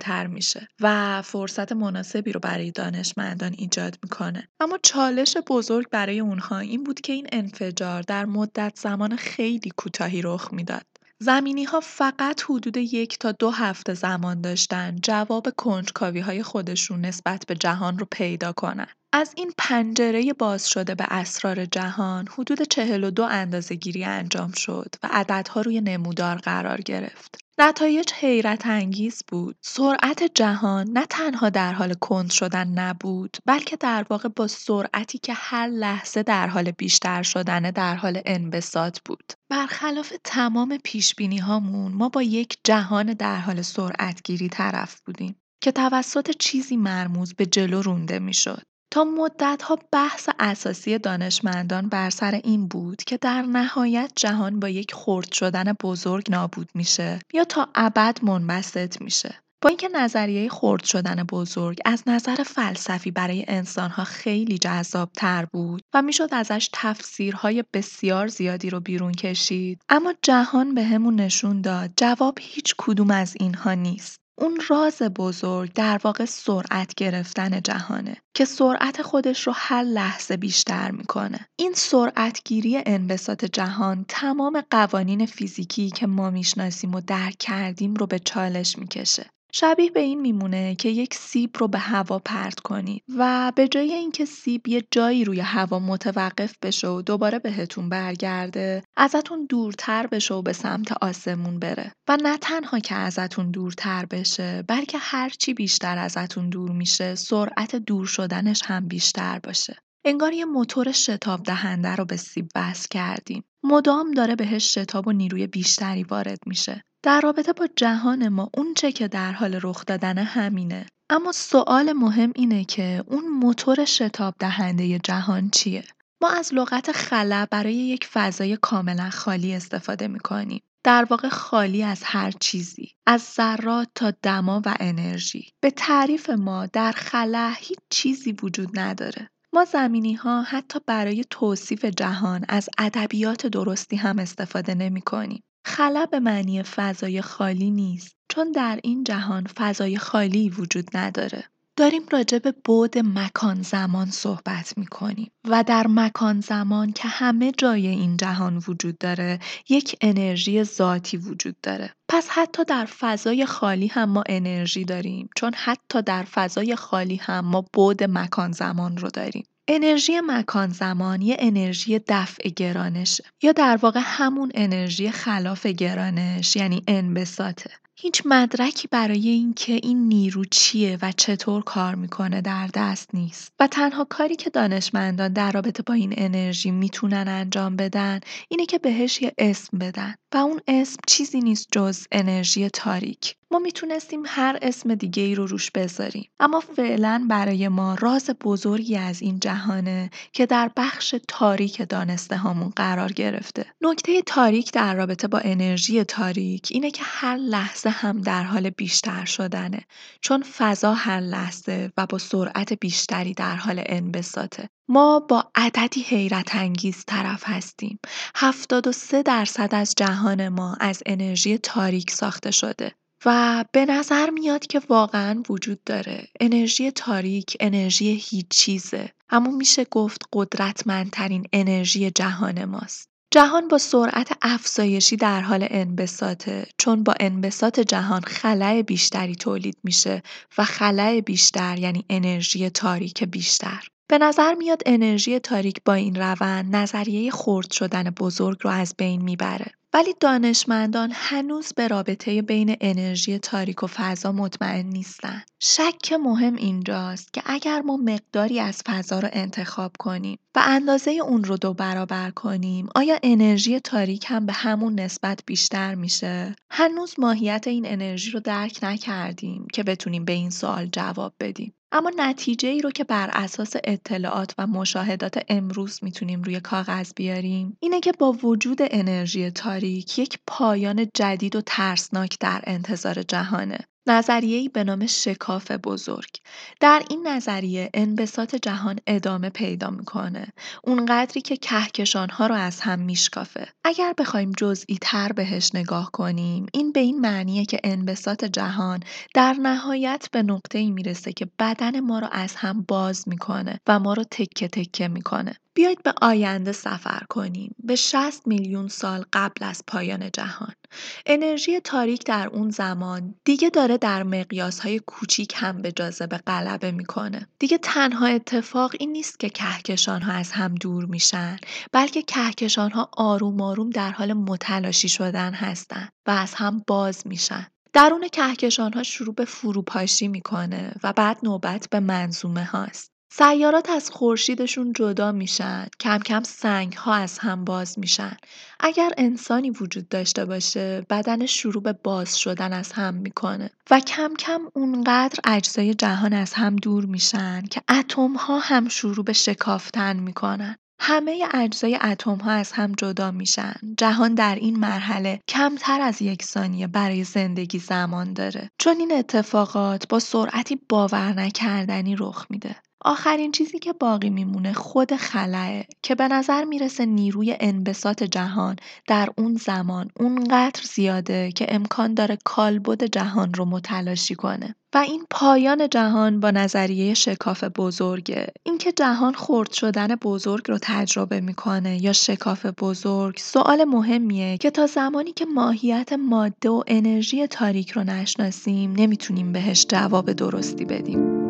تر میشه و فرصت مناسبی رو برای دانشمندان ایجاد می‌کنه. اما چالش بزرگ برای اونها این بود که این انفجار در مدت زمان خیلی کوتاهی رخ می‌داد. زمینی ها فقط حدود یک تا دو هفته زمان داشتن. جواب کنجکاوی های خودشون نسبت به جهان رو پیدا کنن. از این پنجره باز شده به اسرار جهان حدود 42 گیری انجام شد و عددها روی نمودار قرار گرفت. نتایج حیرت انگیز بود. سرعت جهان نه تنها در حال کند شدن نبود، بلکه در واقع با سرعتی که هر لحظه در حال بیشتر شدن در حال انبساط بود. برخلاف تمام پیش هامون ما با یک جهان در حال سرعت گیری طرف بودیم که توسط چیزی مرموز به جلو رونده می‌شد. تا مدتها بحث اساسی دانشمندان بر سر این بود که در نهایت جهان با یک خرد شدن بزرگ نابود میشه یا تا ابد منبسط میشه. با اینکه نظریه خرد شدن بزرگ از نظر فلسفی برای انسانها خیلی جذاب تر بود و می‌شد ازش تفسیرهای بسیار زیادی رو بیرون کشید اما جهان به همون نشون داد جواب هیچ کدوم از اینها نیست اون راز بزرگ در واقع سرعت گرفتن جهانه که سرعت خودش رو هر لحظه بیشتر می‌کنه. این سرعتگیری انبساط جهان تمام قوانین فیزیکی که ما می‌شناسیم و درک کردیم رو به چالش می‌کشه. شبیه به این میمونه که یک سیب رو به هوا پرت کنید و به جای اینکه سیب یه جایی روی هوا متوقف بشه و دوباره بهتون برگرده ازتون دورتر بشه و به سمت آسمون بره. و نه تنها که ازتون دورتر بشه بلکه هرچی بیشتر ازتون دور میشه سرعت دور شدنش هم بیشتر باشه. انگار یه موتور شتاب دهنده رو به سیب وصل کردیم مدام داره بهش شتاب و نیروی بیشتری وارد میشه. در رابطه با جهان ما اونچه که در حال رخ دادن همینه. اما سوال مهم اینه که اون موتور شتاب دهنده جهان چیه؟ ما از لغت خلا برای یک فضای کاملا خالی استفاده می‌کنیم. در واقع خالی از هر چیزی از ذرات تا دما و انرژی. به تعریف ما در خلا هیچ چیزی وجود نداره. ما زمینی ها حتی برای توصیف جهان از ادبیات درستی هم استفاده نمی کنیم. خلا به معنی فضای خالی نیست چون در این جهان فضای خالی وجود نداره. داریم راجع به بعد مکان زمان صحبت می کنیم و در مکان زمان که همه جای این جهان وجود داره یک انرژی ذاتی وجود داره پس حتی در فضای خالی هم ما انرژی داریم چون حتی در فضای خالی هم ما بعد مکان زمان رو داریم انرژی مکان زمان یه انرژی دفع گرانشه یا در واقع همون انرژی خلاف گرانش یعنی انبساطه هیچ مدرکی برای اینکه این نیرو چیه و چطور کار می‌کنه در دست نیست. و تنها کاری که دانشمندان در رابطه با این انرژی می‌تونن انجام بدن اینه که بهش یه اسم بدن. و اون اسم چیزی نیست جز انرژی تاریک. ما می‌تونستیم هر اسم دیگه ای رو روش بذاریم. اما فعلا برای ما راز بزرگی از این جهانه که در بخش تاریک دانسته هامون قرار گرفته. نکته تاریک در رابطه با انرژی تاریک اینه که هر لحظه هم در حال بیشتر شدنه چون فضا هر لحظه و با سرعت بیشتری در حال انبساطه ما با عددی حیرت انگیز طرف هستیم. 73 درصد از جهان ما از انرژی تاریک ساخته شده. و به نظر میاد که واقعا وجود داره. انرژی تاریک انرژی هیچ چیزه. اما میشه گفت قدرتمندترین انرژی جهان ماست. جهان با سرعت افزایشی در حال انبساطه چون با انبساط جهان خلع بیشتری تولید میشه و خلع بیشتر یعنی انرژی تاریک بیشتر. به نظر میاد انرژی تاریک با این روند نظریه خرد شدن بزرگ رو از بین می‌بره. ولی دانشمندان هنوز به رابطه بین انرژی تاریک و فضا مطمئن نیستن. شک مهم اینجاست که اگر ما مقداری از فضا رو انتخاب کنیم و اندازه اون رو دو برابر کنیم آیا انرژی تاریک هم به همون نسبت بیشتر میشه؟ هنوز ماهیت این انرژی رو درک نکردیم که بتونیم به این سوال جواب بدیم. اما نتیجه ای رو که بر اساس اطلاعات و مشاهدات امروز می‌تونیم روی کاغذ بیاریم اینه که با وجود انرژی تاریک یک پایان جدید و ترسناک در انتظار جهانه. نظریه‌ای به نام شکاف بزرگ. در این نظریه انبساط جهان ادامه پیدا می‌کنه. اونقدری که کهکشانها رو از هم میشکافه. اگر بخوایم جزئی تر بهش نگاه کنیم این به این معنیه که انبساط جهان در نهایت به نقطه ای می‌رسه که بدن ما رو از هم باز می‌کنه و ما رو تکه تکه می‌کنه. بیایید به آینده سفر کنیم. به 60 میلیون سال قبل از پایان جهان. انرژی تاریک در اون زمان دیگه داره در مقیاسهای کوچیک هم به جاذبه غلبه می‌کنه. دیگه تنها اتفاق این نیست که کهکشان ها از هم دور میشن بلکه کهکشان ها آروم آروم در حال متلاشی شدن هستن و از هم باز میشن. درون کهکشان ها شروع به فروپاشی می‌کنه و بعد نوبت به منظومه هاست. سیارات از خورشیدشون جدا میشن کم کم سنگ ها از هم باز میشن اگر انسانی وجود داشته باشه بدنش شروع به باز شدن از هم می‌کنه و کم کم اونقدر اجزای جهان از هم دور میشن که اتم ها هم شروع به شکافتن می‌کنن همه اجزای اتم ها از هم جدا میشن. جهان در این مرحله کمتر از یک ثانیه برای زندگی زمان داره. چون این اتفاقات با سرعتی باور نکردنی رخ میده. آخرین چیزی که باقی میمونه خود خلاه که به نظر می‌رسه نیروی انبساط جهان در اون زمان اونقدر زیاده که امکان داره کالبد جهان رو متلاشی کنه. و این پایان جهان با نظریه شکاف بزرگه اینکه جهان خرد شدن بزرگ رو تجربه می‌کنه یا شکاف بزرگ سوال مهمیه که تا زمانی که ماهیت ماده و انرژی تاریک رو نشناسیم نمی‌تونیم بهش جواب درستی بدیم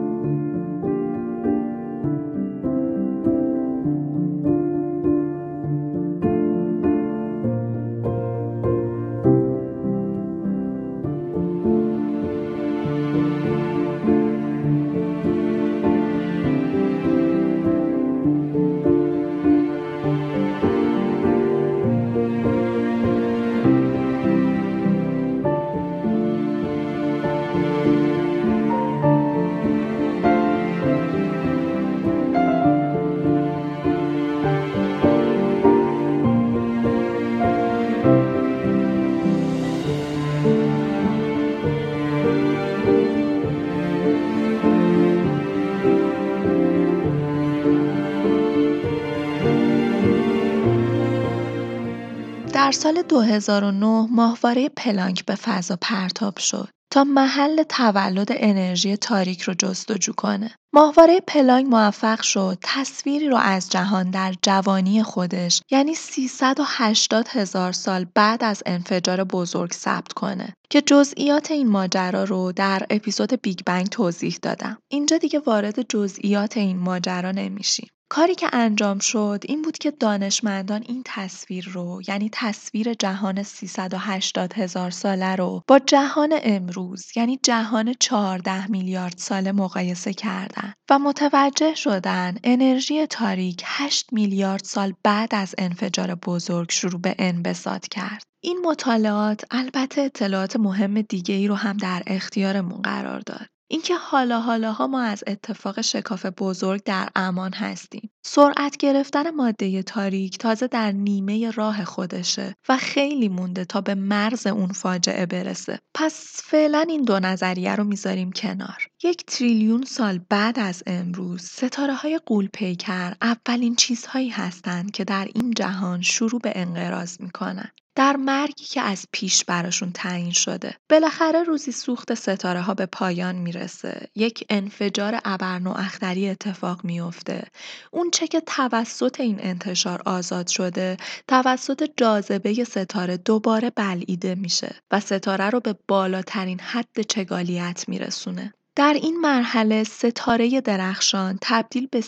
در سال 2009 ماهواره پلانک به فضا پرتاب شد تا محل تولد انرژی تاریک رو جستجو کنه. ماهواره پلانک موفق شد تصویری رو از جهان در جوانی خودش یعنی 380 هزار سال بعد از انفجار بزرگ ثبت کنه که جزئیات این ماجرا رو در اپیزود بیگ بنگ توضیح دادم. اینجا دیگه وارد جزئیات این ماجرا نمیشیم. کاری که انجام شد این بود که دانشمندان این تصویر رو یعنی تصویر جهان 380 هزار ساله رو با جهان امروز یعنی جهان 14 میلیارد ساله مقایسه کردند و متوجه شدن انرژی تاریک 8 میلیارد سال بعد از انفجار بزرگ شروع به انبساط کرد. این مطالعات البته اطلاعات مهم دیگه ای رو هم در اختیارمون قرار داد. اینکه حالا حالاها ما از اتفاق شکاف بزرگ در امان هستیم. سرعت گرفتن ماده تاریک تازه در نیمه راه خودشه و خیلی مونده تا به مرز اون فاجعه برسه. پس فعلا این دو نظریه رو می‌ذاریم کنار. یک تریلیون سال بعد از امروز ستاره های قول پیکر اولین چیزهایی هستند که در این جهان شروع به انقراض می‌کنن. در مرگی که از پیش براشون تعیین شده. بالاخره روزی سوخت ستاره ها به پایان می‌رسه. یک انفجار ابرنواختری اتفاق میفته. اون چه که توسط این انتشار آزاد شده توسط جاذبه ستاره دوباره بلعیده میشه و ستاره رو به بالاترین حد چگالیت میرسونه. در این مرحله ستاره درخشان تبدیل به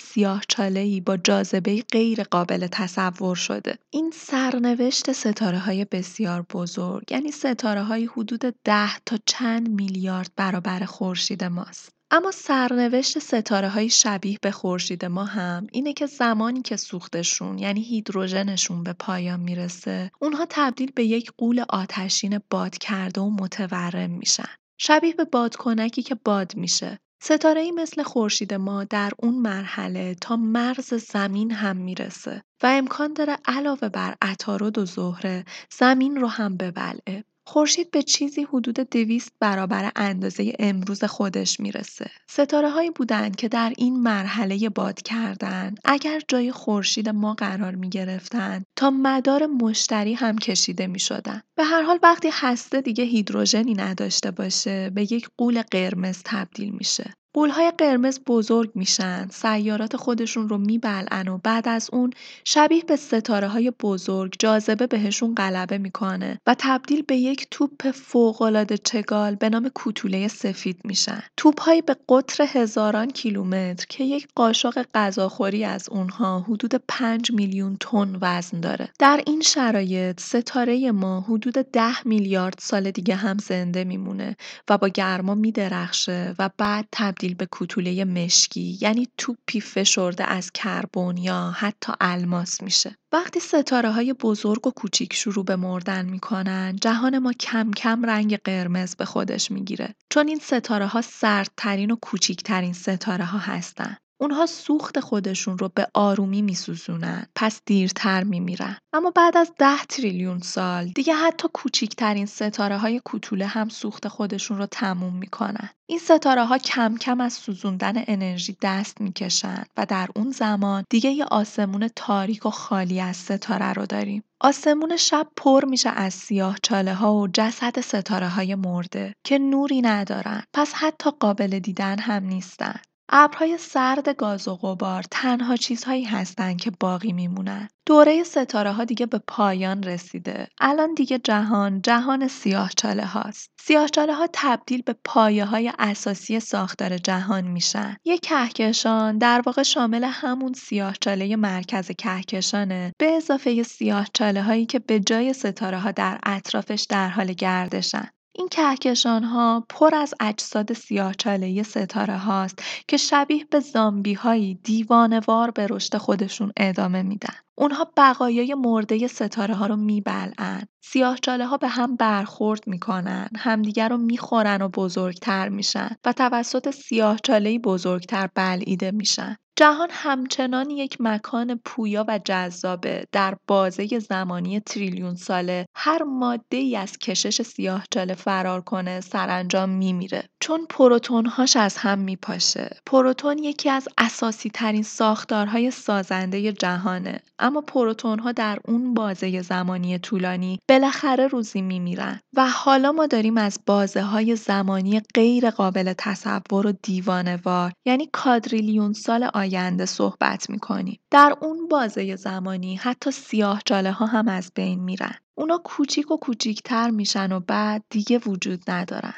ای با جاذبه غیر قابل تصور شده. این سرنوشت ستاره های بسیار بزرگ یعنی ستاره های حدود ده تا چند میلیارد برابر خورشید ماست. اما سرنوشت ستاره های شبیه به خورشید ما هم اینه که زمانی که سوختشون یعنی هیدروژنشون به پایان می‌رسه اونها تبدیل به یک قول آتشین باد کرده و متورم میشن. شبیه به بادکنکی که باد میشه. ای مثل خورشید ما در اون مرحله تا مرز زمین هم می‌رسه و امکان داره علاوه بر عطارد و زهره زمین رو هم ببلعه. خورشید به چیزی حدود دویست برابر اندازه امروز خودش می‌رسه. ستاره هایی بودند که در این مرحله باد کردن اگر جای خورشید ما قرار می گرفتن تا مدار مشتری هم کشیده می شدن. به هر حال وقتی هسته دیگه هیدروژنی نداشته باشه به یک قول قرمز تبدیل میشه. غول‌های قرمز بزرگ میشن، سیارات خودشون رو میبلعن و بعد از اون شبیه به ستاره های بزرگ جاذبه بهشون غلبه می‌کنه و تبدیل به یک توپ فوقالعاده چگال به نام کوتوله سفید میشن. توپهایی به قطر هزاران کیلومتر که یک قاشق غذاخوری از اونها حدود 5 میلیون تن وزن داره. در این شرایط ستاره ما حدود 10 میلیارد سال دیگه هم زنده میمونه و با گرما میدرخشه و بعد تبدیل به کوتوله مشکی یعنی توپی فشرده از کربن یا حتی الماس میشه. وقتی ستاره های بزرگ و کوچیک شروع به مردن می‌کنن جهان ما کم کم رنگ قرمز به خودش می‌گیره چون این ستاره ها سردترین و کوچیکترین ستاره ها هستن. اونها سوخت خودشون رو به آرومی میسوزونن پس دیرتر میمیرن. اما بعد از ده تریلیون سال دیگه حتی کوچیکترین ستاره های کوتوله هم سوخت خودشون رو تموم می‌کنن. این ستاره ها کم کم از سوزوندن انرژی دست می‌کشن و در اون زمان دیگه یه آسمون تاریک و خالی از ستاره رو داریم. آسمون شب پر میشه از سیاه چاله ها و جسد ستاره های مرده که نوری ندارن پس حتی قابل دیدن هم نیستن. ابرهای سرد گاز و غبار تنها چیزهایی هستند که باقی میمونن. دوره ستاره ها دیگه به پایان رسیده. الان دیگه جهان جهان سیاه چاله هاست. سیاه چاله ها تبدیل به پایه های اساسی ساختار جهان میشن. یک کهکشان در واقع شامل همون سیاه چاله مرکز کهکشانه به اضافه سیاه چاله هایی که به جای ستاره ها در اطرافش در حال گردشن. این ها پر از اجساد سیاهچاله‌ای ستاره هاست که شبیه به زامبی هایی دیوانوار به رشد خودشون ادامه میدن. اونها بقایای مرده ستاره ها رو میبلعن. سیاهچاله ها به هم برخورد می‌کنن، همدیگر رو می‌خورن و بزرگتر میشن و توسط سیاهچاله‌ای بزرگتر بلعیده میشن. جهان همچنان یک مکان پویا و جذابه. در بازه زمانی تریلیون ساله هر ماده ای از کشش سیاهچاله فرار کنه سرانجام میمیره. چون پروتونهاش از هم میپاشه. پروتون یکی از اساسی ترین ساختارهای سازنده جهانه. اما پروتونها در اون بازه زمانی طولانی بالاخره روزی میمیرن. و حالا ما داریم از بازه های زمانی غیر قابل تصور و دیوانوار یعنی کادریلیون سال آینده صحبت می‌کنیم. در اون بازه زمانی حتی سیاه جاله ها هم از بین میرن. اونا کوچیک و کوچیکتر میشن و بعد دیگه وجود ندارن.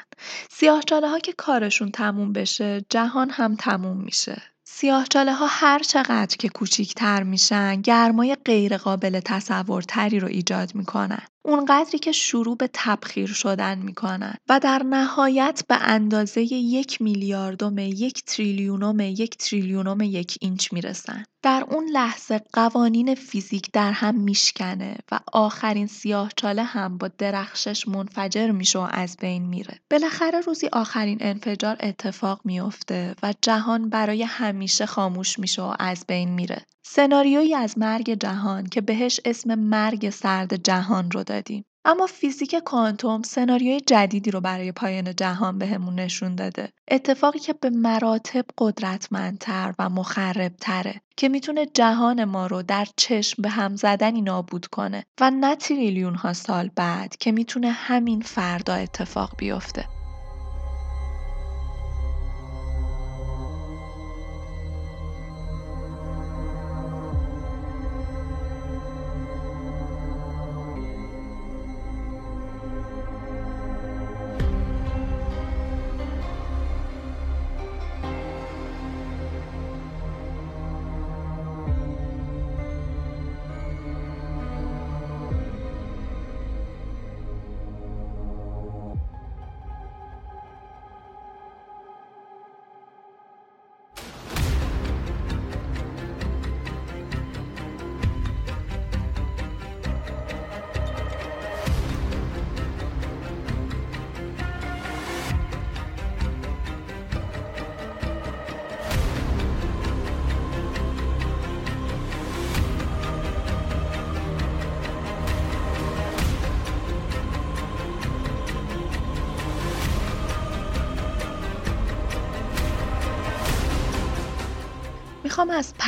سیاه جاله ها که کارشون تموم بشه جهان هم تموم میشه. سیاهچاله ها هر چقدر که کوچیکتر میشن گرمای غیرقابل تصورتری رو ایجاد می‌کنن. اونقدری که شروع به تبخیر شدن می‌کنن و در نهایت به اندازه یک میلیاردوم یک تریلیونوم یک تریلیونوم یک اینچ می‌رسن. در اون لحظه قوانین فیزیک در هم میشکنه و آخرین سیاهچاله هم با درخشش منفجر میشه و از بین میره. بالاخره روزی آخرین انفجار اتفاق میافته و جهان برای همیشه خاموش میشه و از بین میره. سناریویی از مرگ جهان که بهش اسم مرگ سرد جهان رو دادیم. اما فیزیک کوانتوم سناریوی جدیدی رو برای پایان جهان بهمون نشون داده. اتفاقی که به مراتب قدرتمندتر و مخربتره که می‌تونه جهان ما رو در چشم به هم زدنی نابود کنه و نه تریلیون ها سال بعد که می‌تونه همین فردا اتفاق بیفته.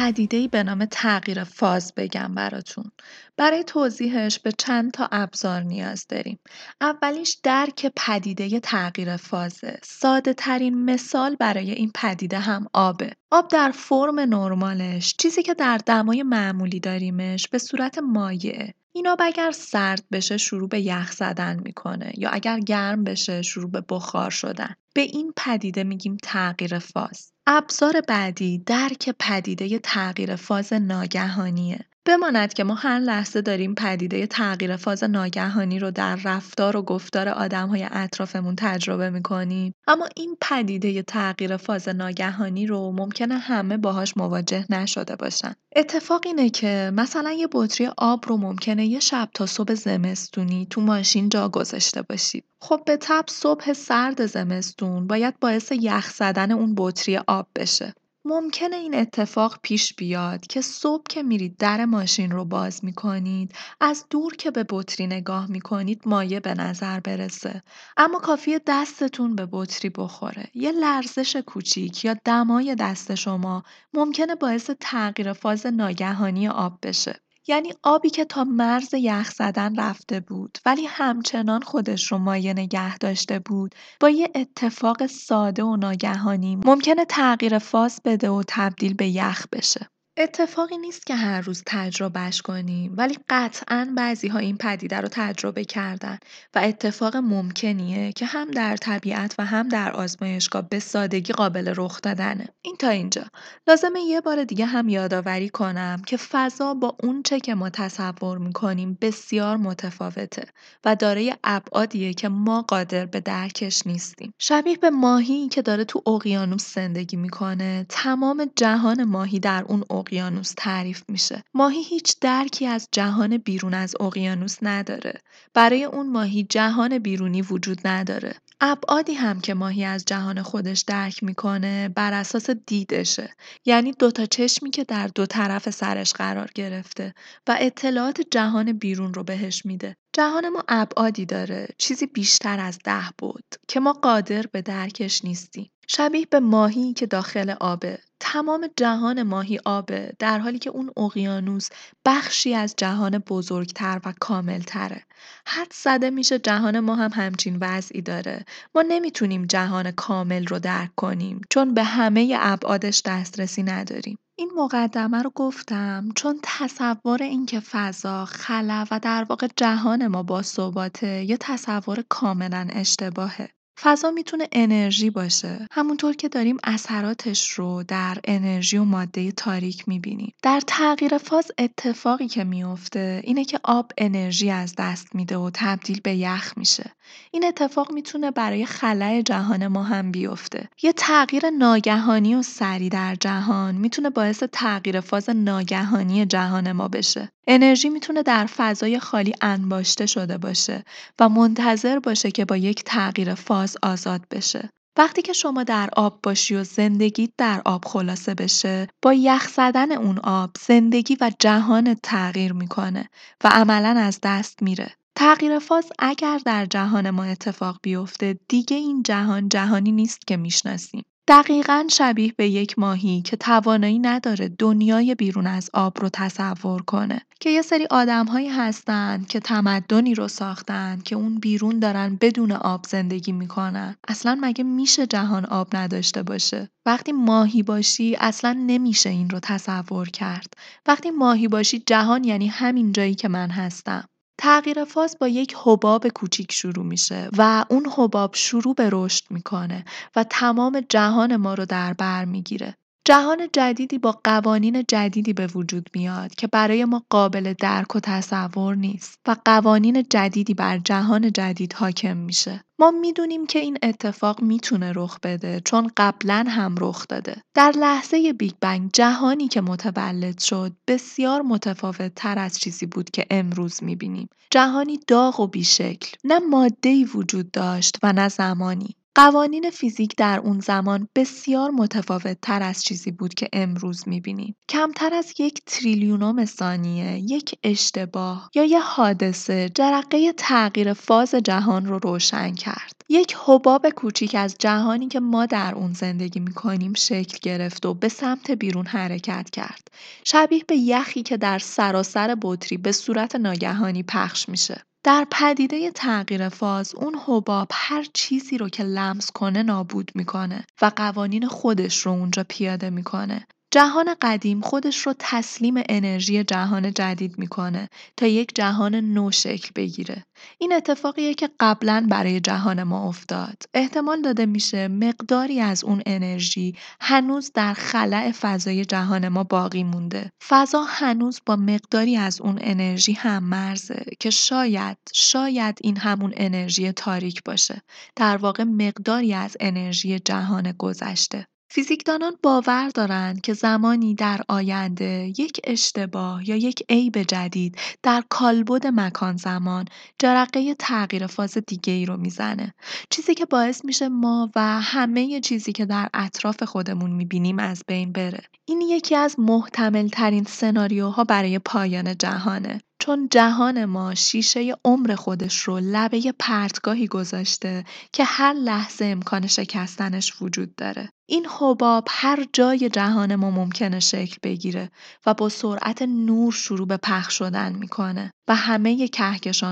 پدیده‌ای به نام تغییر فاز بگم براتون. برای توضیحش به چند تا ابزار نیاز داریم. اولیش درک پدیده تغییر فازه. ساده ترین مثال برای این پدیده هم آبه. آب در فرم نرمالش چیزی که در دمای معمولی داریمش به صورت مایعه. این آب اگر سرد بشه شروع به یخ زدن می‌کنه یا اگر گرم بشه شروع به بخار شدن. به این پدیده میگیم تغییر فاز. ابزار بعدی درک پدیده تغییر فاز ناگهانیه. بماند که ما هر لحظه داریم پدیده تغییر فاز ناگهانی رو در رفتار و گفتار های اطرافمون تجربه می‌کنیم. اما این پدیده تغییر فاز ناگهانی رو ممکنه همه باهاش مواجه نشده باشن. اتفاق اینه که مثلا یه بطری آب رو ممکنه یه شب تا صبح زمستونی تو ماشین جا گذاشته باشید خب به تب صبح سرد زمستون باید باعث یخ زدن اون بطری آب بشه. ممکنه این اتفاق پیش بیاد که صبح که میرید در ماشین رو باز می‌کنید از دور که به بطری نگاه می‌کنید مایه به نظر برسه. اما کافیه دستتون به بطری بخوره. یه لرزش کوچیک یا دمای دست شما ممکنه باعث تغییر فاز ناگهانی آب بشه. یعنی آبی که تا مرز یخ زدن رفته بود ولی همچنان خودش رو مایه نگه داشته بود با یه اتفاق ساده و ناگهانی ممکنه تغییر فاز بده و تبدیل به یخ بشه. اتفاقی نیست که هر روز تجربهش کنیم ولی قطعا بعضی ها این پدیده رو تجربه کردن و اتفاق ممکنیه که هم در طبیعت و هم در آزمایشگاه به سادگی قابل رخ دادنه. این تا اینجا. لازمه یه بار دیگه هم یادآوری کنم که فضا با اونچه که ما تصور می‌کنیم بسیار متفاوته و دارای ابعادیه که ما قادر به درکش نیستیم. شبیه به ماهی که داره تو اقیانوس زندگی می‌کنه تمام جهان ماهی در اون اقیانوس تعریف میشه. ماهی هیچ درکی از جهان بیرون از اقیانوس نداره. برای اون ماهی جهان بیرونی وجود نداره. ابعادی هم که ماهی از جهان خودش درک می‌کنه بر اساس دیدشه یعنی دوتا چشمی که در دو طرف سرش قرار گرفته و اطلاعات جهان بیرون رو بهش میده جهان ما ابعادی داره چیزی بیشتر از ده بود که ما قادر به درکش نیستیم شبیه به ماهی که داخل آبه تمام جهان ماهی آبه در حالی که اون اقیانوس بخشی از جهان بزرگتر و کاملتره. حد زده میشه جهان ما هم همچین وضعی داره. ما نمی‌تونیم جهان کامل رو درک کنیم چون به همه ابعادش دسترسی نداریم. این مقدمه رو گفتم چون تصور اینکه فضا، خلا و در واقع جهان ما با ثباته یه تصور کاملا اشتباهه. فضا می‌تونه انرژی باشه. همونطور که داریم اثراتش رو در انرژی و ماده تاریک می‌بینیم. در تغییر فاز اتفاقی که میفته اینه که آب انرژی از دست میده و تبدیل به یخ میشه. این اتفاق می‌تونه برای خلای جهان ما هم بیفته یه تغییر ناگهانی و سری در جهان می‌تونه باعث تغییر فاز ناگهانی جهان ما بشه انرژی می‌تونه در فضای خالی انباشته شده باشه و منتظر باشه که با یک تغییر فاز آزاد بشه. وقتی که شما در آب باشی و زندگی در آب خلاصه بشه با یخ زدن اون آب زندگی و جهان تغییر می‌کنه و عملا از دست میره. تغییر فاز اگر در جهان ما اتفاق بیفته دیگه این جهان جهانی نیست که می‌شناسیم. دقیقا شبیه به یک ماهی که توانایی نداره دنیای بیرون از آب رو تصور کنه که یه سری آدمهایی هستن که تمدنی رو ساختن که اون بیرون دارن بدون آب زندگی می‌کنن. اصلا مگه میشه جهان آب نداشته باشه؟ وقتی ماهی باشی اصلا نمیشه این رو تصور کرد. وقتی ماهی باشی جهان یعنی همین جایی که من هستم. تغییر فاز با یک حباب کوچیک شروع میشه و اون حباب شروع به رشد می‌کنه و تمام جهان ما رو در بر می‌گیره. جهان جدیدی با قوانین جدیدی به وجود میاد که برای ما قابل درک و تصور نیست و قوانین جدیدی بر جهان جدید حاکم میشه. ما می‌دونیم که این اتفاق می‌تونه رخ بده چون قبلا هم رخ داده. در لحظه بیگ بنگ جهانی که متولد شد بسیار متفاوت تر از چیزی بود که امروز می‌بینیم. جهانی داغ و بیشکل. نه ماده‌ای وجود داشت و نه زمانی. قوانین فیزیک در اون زمان بسیار متفاوت تر از چیزی بود که امروز می‌بینیم. کمتر از یک تریلیونوم ثانیه، یک اشتباه یا یه حادثه جرقه تغییر فاز جهان رو روشن کرد. یک حباب کوچیک از جهانی که ما در اون زندگی می‌کنیم شکل گرفت و به سمت بیرون حرکت کرد. شبیه به یخی که در سراسر بطری به صورت ناگهانی پخش میشه. در پدیده تغییر فاز اون حباب هر چیزی رو که لمس کنه نابود می‌کنه و قوانین خودش رو اونجا پیاده می‌کنه. جهان قدیم خودش رو تسلیم انرژی جهان جدید می‌کنه تا یک جهان نو شکل بگیره. این اتفاقیه که قبلا برای جهان ما افتاد. احتمال داده میشه مقداری از اون انرژی هنوز در خلع فضای جهان ما باقی مونده. فضا هنوز با مقداری از اون انرژی هم مرزه که شاید شاید این همون انرژی تاریک باشه. در واقع مقداری از انرژی جهان گذشته. فیزیکدانان باور دارند که زمانی در آینده یک اشتباه یا یک عیب جدید در کالبد مکان زمان جرقه تغییر فاز دیگه ای رو می‌زنه. چیزی که باعث میشه ما و همه چیزی که در اطراف خودمون می‌بینیم از بین بره. این یکی از محتمل ترین سناریوها برای پایان جهانه. چون جهان ما شیشه عمر خودش رو لبه پرتگاهی گذاشته که هر لحظه امکان شکستنش وجود داره. این حباب هر جای جهان ما ممکنه شکل بگیره و با سرعت نور شروع به پخش شدن می‌کنه و همه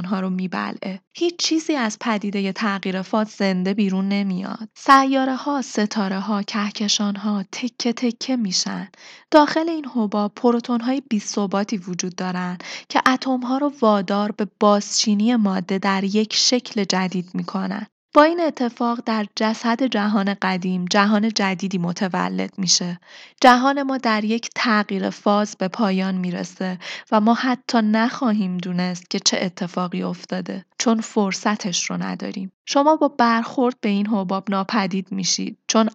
ها رو میبلعه. هیچ چیزی از پدیده تغییر فاز زنده بیرون نمیاد. سیاره ها، ستاره ها، کهکشان ها تکه تکه میشن. داخل این حباب پروتون های ثباتی وجود دارن که اتم ها رو وادار به بازچینی ماده در یک شکل جدید می‌کنن. با این اتفاق در جسد جهان قدیم جهان جدیدی متولد میشه. جهان ما در یک تغییر فاز به پایان می‌رسه و ما حتی نخواهیم دونست که چه اتفاقی افتاده چون فرصتش رو نداریم. شما با برخورد به این حباب ناپدید میشید چون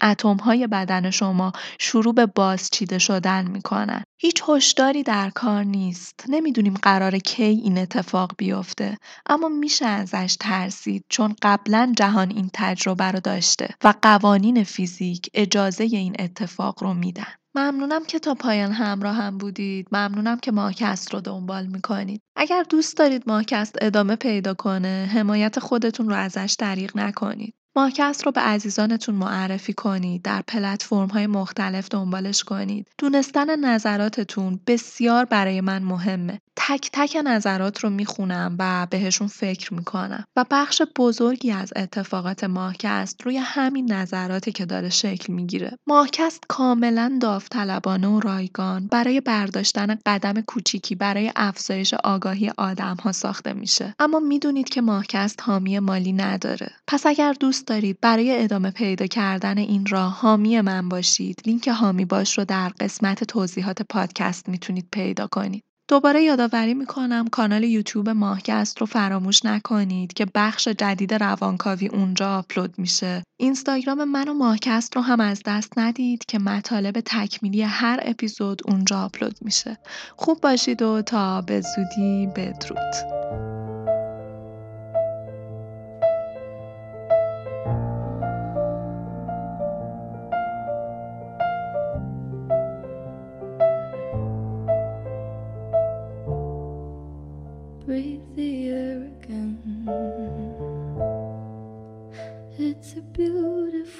های بدن شما شروع به بازچیده شدن می‌کنن. هیچ هشداری در کار نیست. نمی‌دونیم قرار کی این اتفاق بیفته اما میشه ازش ترسید چون قبلا جهان این تجربه رو داشته و قوانین فیزیک اجازه این اتفاق رو میدن. ممنونم که تا پایان همراه هم بودید. ممنونم که ماکست رو دنبال می‌کنید. اگر دوست دارید ماکست ادامه پیدا کنه، حمایت خودتون رو ازش دریغ نکنید. ماکست رو به عزیزانتون معرفی کنید در پلتفرم های مختلف دنبالش کنید دونستن نظراتتون بسیار برای من مهمه تک تک نظرات رو می‌خونم و بهشون فکر می‌کنم. و بخش بزرگی از اتفاقات ماهکست روی همین نظراتی که داره شکل می‌گیره. ماهکست کاملا داوطلبانه و رایگان برای برداشتن قدم کوچیکی برای افزایش آگاهی آدم ها ساخته میشه. اما می‌دونید که ماهکست حامی مالی نداره. پس اگر دوست دارید برای ادامه پیدا کردن این راه حامی من باشید لینک حامی باش رو در قسمت توضیحات پادکست می‌تونید پیدا کنید. دوباره یادآوری می‌کنم کانال یوتیوب ماهکست رو فراموش نکنید که بخش جدید روانکاوی اونجا آپلود میشه. اینستاگرام من و ماهکست رو هم از دست ندید که مطالب تکمیلی هر اپیزود اونجا آپلود میشه. خوب باشید و تا به زودی بدرود.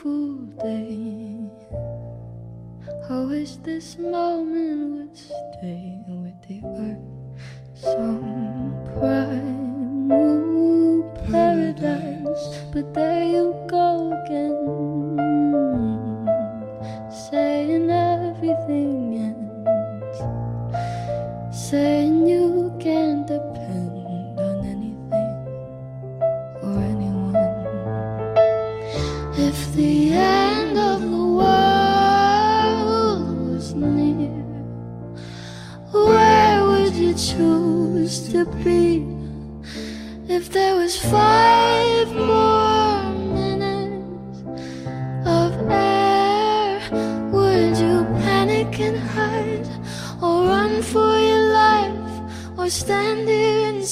Beautiful day. I wish this moment would stay with the earth. Some primal paradise, but there you go again, saying everything ends, saying you can't depend. to be if there was five more minutes of air would you panic and hide or run for your life or stand here and